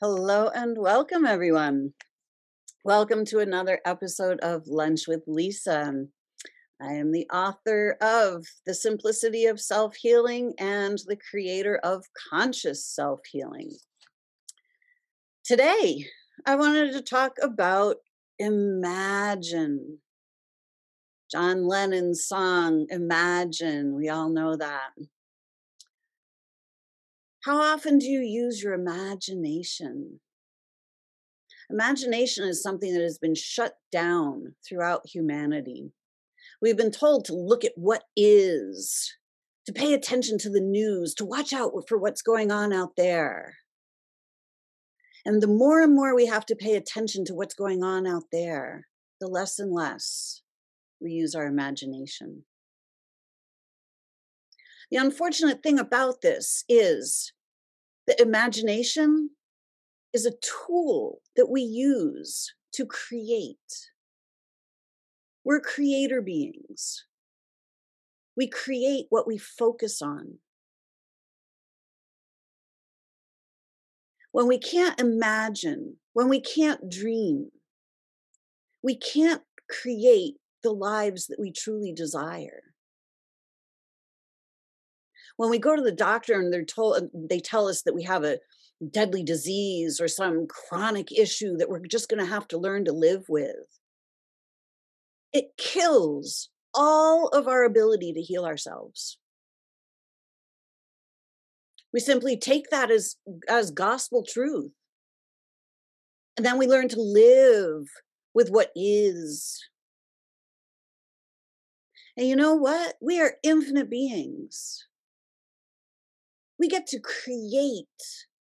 Hello and welcome, everyone. Welcome to another episode of Lunch with Lisa. I am the author of The Simplicity of Self Healing and the creator of Conscious Self Healing. Today, I wanted to talk about Imagine. John Lennon's song, Imagine, we all know that. How often do you use your imagination? Imagination is something that has been shut down throughout humanity. We've been told to look at what is, to pay attention to the news, to watch out for what's going on out there. And the more and more we have to pay attention to what's going on out there, the less and less we use our imagination. The unfortunate thing about this is that imagination is a tool that we use to create. We're creator beings. We create what we focus on. When we can't imagine, when we can't dream, we can't create the lives that we truly desire when we go to the doctor and they're told uh, they tell us that we have a deadly disease or some chronic issue that we're just going to have to learn to live with. It kills all of our ability to heal ourselves. We simply take that as as gospel truth. And then we learn to live with what is. And you know what? We are infinite beings we get to create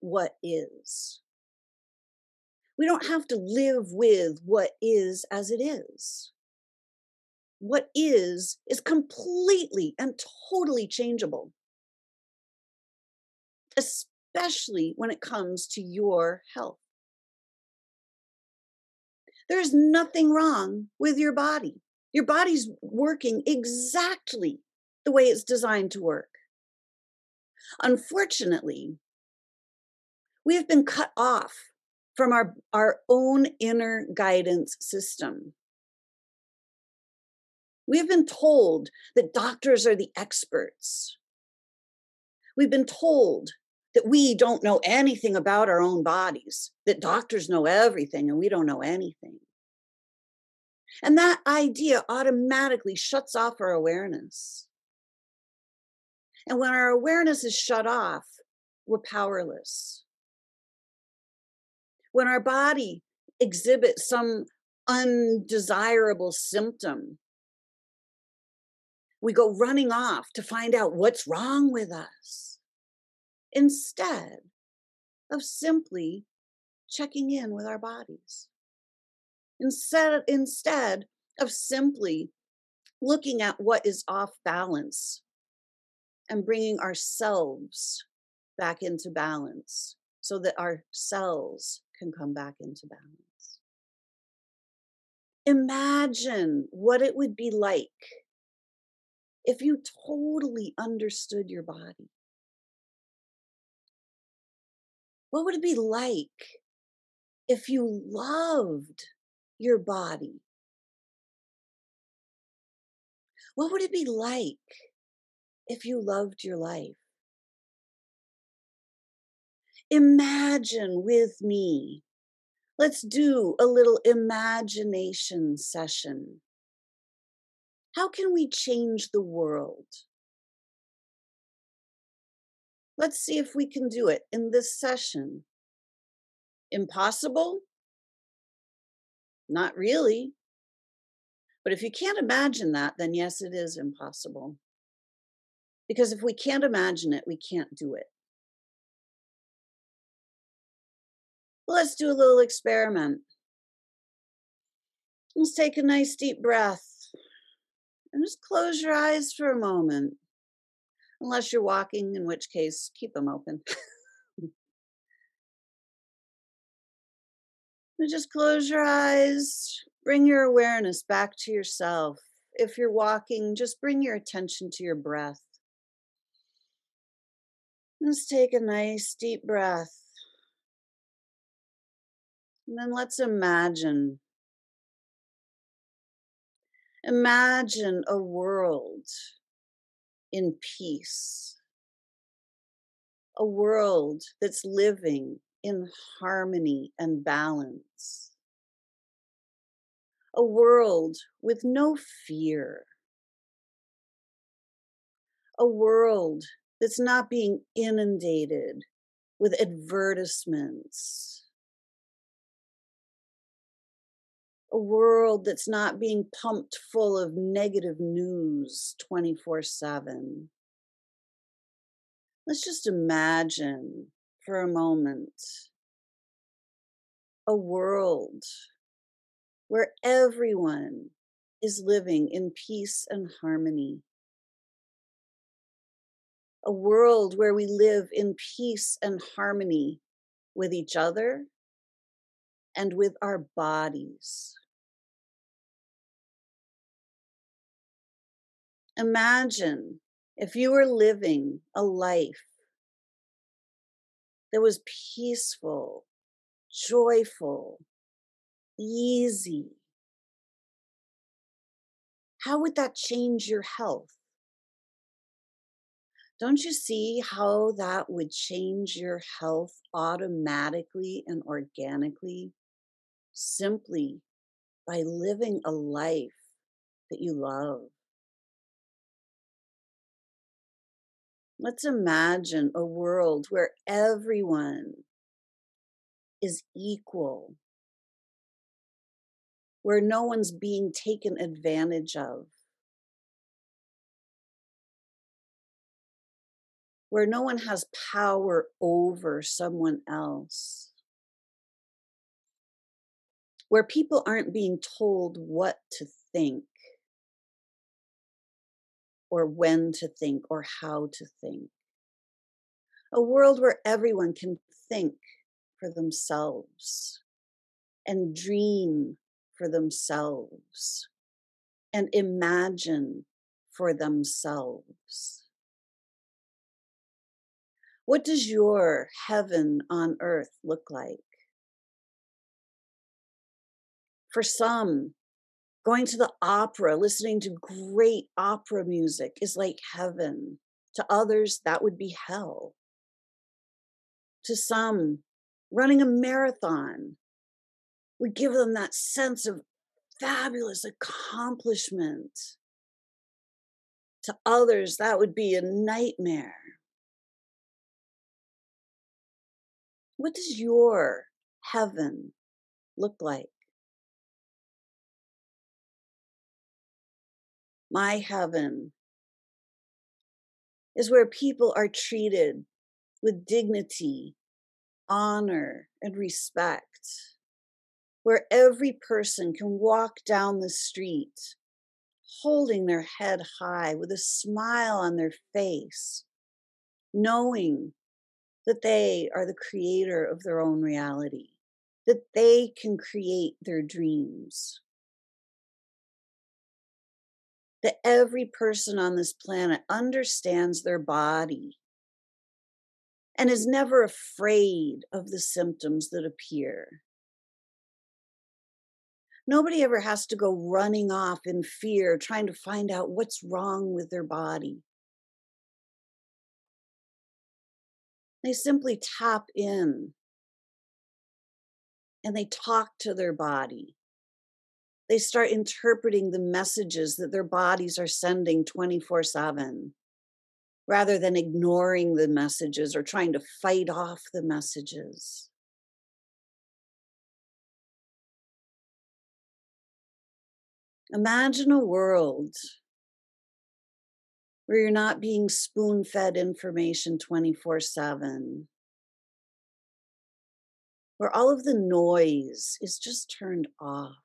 what is. We don't have to live with what is as it is. What is is completely and totally changeable, especially when it comes to your health. There is nothing wrong with your body. Your body's working exactly the way it's designed to work. Unfortunately, we have been cut off from our, our own inner guidance system. We have been told that doctors are the experts. We've been told that we don't know anything about our own bodies, that doctors know everything and we don't know anything. And that idea automatically shuts off our awareness. And when our awareness is shut off, we're powerless. When our body exhibits some undesirable symptom, we go running off to find out what's wrong with us instead of simply checking in with our bodies. Instead, instead of simply looking at what is off balance and bringing ourselves back into balance so that our cells can come back into balance. Imagine what it would be like if you totally understood your body. What would it be like if you loved your body? What would it be like if you loved your life. Imagine with me. Let's do a little imagination session. How can we change the world? Let's see if we can do it in this session. Impossible? Not really. But if you can't imagine that, then yes, it is impossible. Because if we can't imagine it, we can't do it. Let's do a little experiment. Let's take a nice deep breath and just close your eyes for a moment. Unless you're walking, in which case, keep them open. just close your eyes, bring your awareness back to yourself. If you're walking, just bring your attention to your breath. Let's take a nice deep breath. And then let's imagine. Imagine a world in peace, a world that's living in harmony and balance, a world with no fear, a world that's not being inundated with advertisements a world that's not being pumped full of negative news 24 7. Let's just imagine for a moment a world where everyone is living in peace and harmony. A world where we live in peace and harmony with each other and with our bodies. Imagine if you were living a life that was peaceful, joyful, easy. How would that change your health? Don't you see how that would change your health automatically and organically? Simply by living a life that you love? Let's imagine a world where everyone is equal, where no one's being taken advantage of, where no one has power over someone else, where people aren't being told what to think or when to think or how to think. A world where everyone can think for themselves and dream for themselves and imagine for themselves. What does your heaven on earth look like? For some, Going to the opera, listening to great opera music is like heaven. To others, that would be hell. To some, running a marathon would give them that sense of fabulous accomplishment. To others, that would be a nightmare. What does your heaven look like? my heaven is where people are treated with dignity, honor, and respect, where every person can walk down the street holding their head high with a smile on their face, knowing that they are the creator of their own reality, that they can create their dreams that every person on this planet understands their body and is never afraid of the symptoms that appear. Nobody ever has to go running off in fear, trying to find out what's wrong with their body. They simply tap in and they talk to their body they start interpreting the messages that their bodies are sending 24 7 rather than ignoring the messages or trying to fight off the messages. Imagine a world where you're not being spoon fed information 24 7, where all of the noise is just turned off,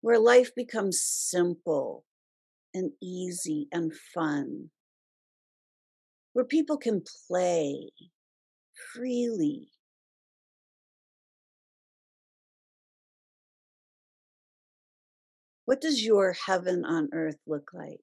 where life becomes simple and easy and fun, where people can play freely What does your heaven on earth look like?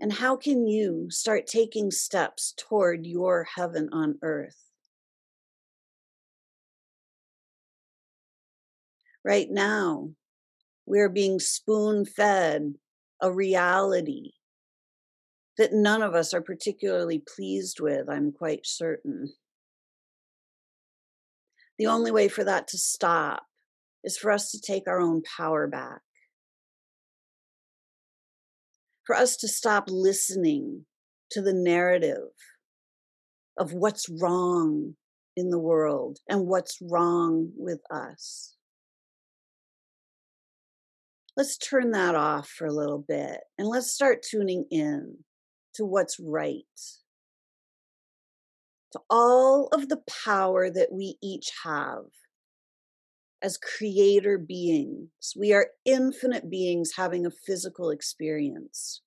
And how can you start taking steps toward your heaven on earth? Right now, we're being spoon fed a reality that none of us are particularly pleased with, I'm quite certain. The only way for that to stop is for us to take our own power back. For us to stop listening to the narrative of what's wrong in the world and what's wrong with us. Let's turn that off for a little bit and let's start tuning in to what's right to all of the power that we each have as creator beings. We are infinite beings having a physical experience.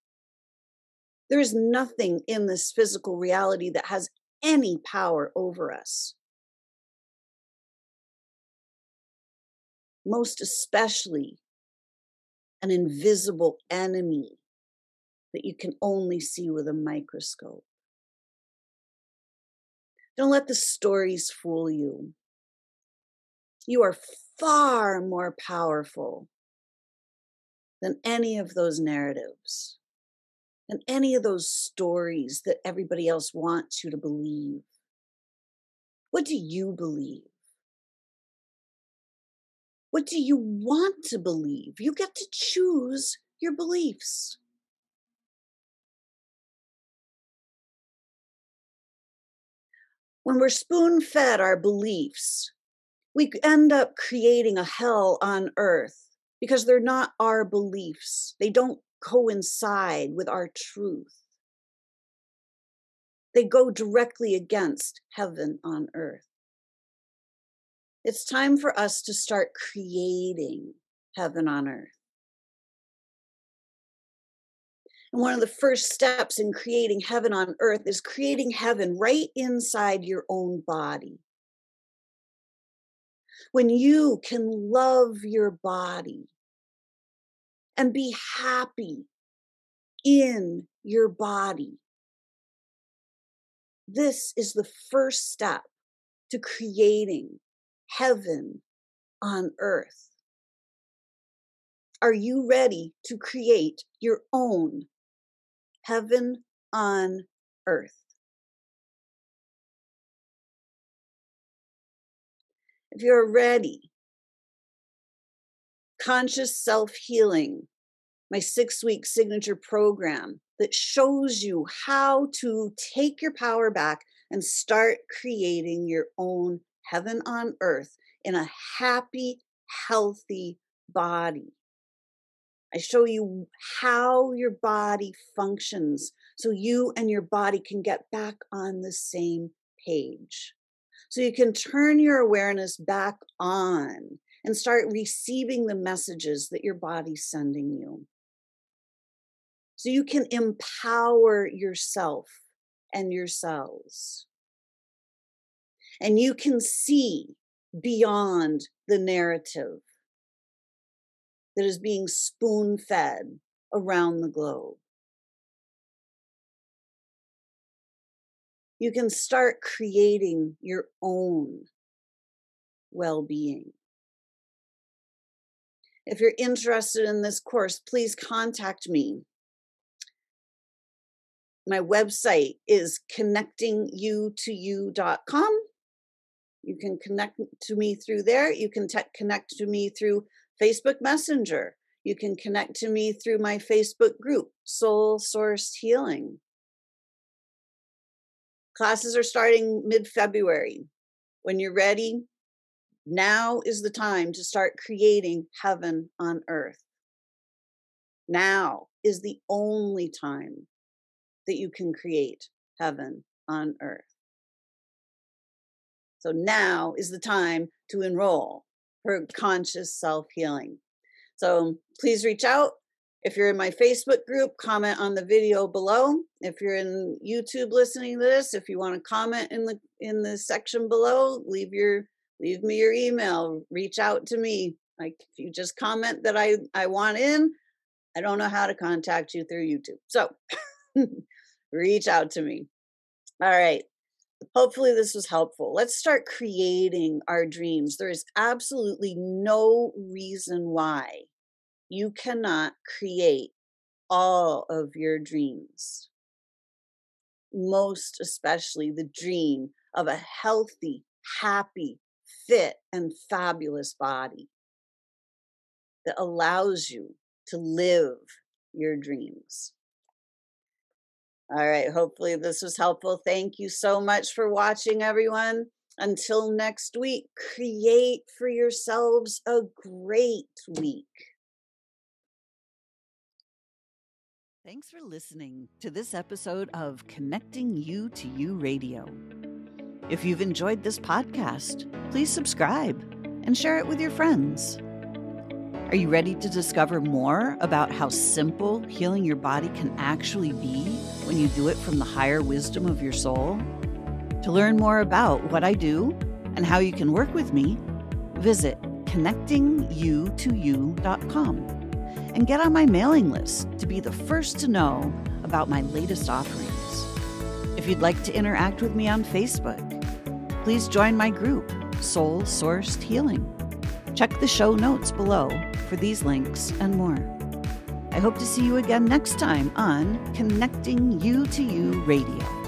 There is nothing in this physical reality that has any power over us. Most especially an invisible enemy that you can only see with a microscope. Don't let the stories fool you. You are far more powerful than any of those narratives, than any of those stories that everybody else wants you to believe. What do you believe? What do you want to believe? You get to choose your beliefs. When we're spoon fed our beliefs, we end up creating a hell on earth because they're not our beliefs. They don't coincide with our truth. They go directly against heaven on earth. It's time for us to start creating heaven on earth. And one of the first steps in creating heaven on earth is creating heaven right inside your own body. When you can love your body and be happy in your body, this is the first step to creating heaven on earth. Are you ready to create your own heaven on earth. If you're ready, conscious self healing, my six week signature program that shows you how to take your power back and start creating your own heaven on earth in a happy, healthy body. I show you how your body functions so you and your body can get back on the same page. So you can turn your awareness back on and start receiving the messages that your body's sending you. So you can empower yourself and your cells. And you can see beyond the narrative that is being spoon fed around the globe. You can start creating your own well being. If you're interested in this course, please contact me. My website is connectingyoutoyou.com You can connect to me through there. You can te- connect to me through Facebook Messenger. You can connect to me through my Facebook group, Soul Sourced Healing. Classes are starting mid February. When you're ready, now is the time to start creating heaven on earth. Now is the only time that you can create heaven on earth. So now is the time to enroll for conscious self healing. So please reach out. If you're in my Facebook group, comment on the video below. If you're in YouTube listening to this, if you want to comment in the in the section below, leave your leave me your email, reach out to me. Like if you just comment that I I want in, I don't know how to contact you through YouTube. So reach out to me. All right. Hopefully, this was helpful. Let's start creating our dreams. There is absolutely no reason why you cannot create all of your dreams. Most especially the dream of a healthy, happy, fit, and fabulous body that allows you to live your dreams. All right. Hopefully, this was helpful. Thank you so much for watching, everyone. Until next week, create for yourselves a great week. Thanks for listening to this episode of Connecting You to You Radio. If you've enjoyed this podcast, please subscribe and share it with your friends. Are you ready to discover more about how simple healing your body can actually be when you do it from the higher wisdom of your soul? To learn more about what I do and how you can work with me, visit connectingyoutoyou.com and get on my mailing list to be the first to know about my latest offerings. If you'd like to interact with me on Facebook, please join my group, Soul Sourced Healing. Check the show notes below for these links and more. I hope to see you again next time on Connecting You to You Radio.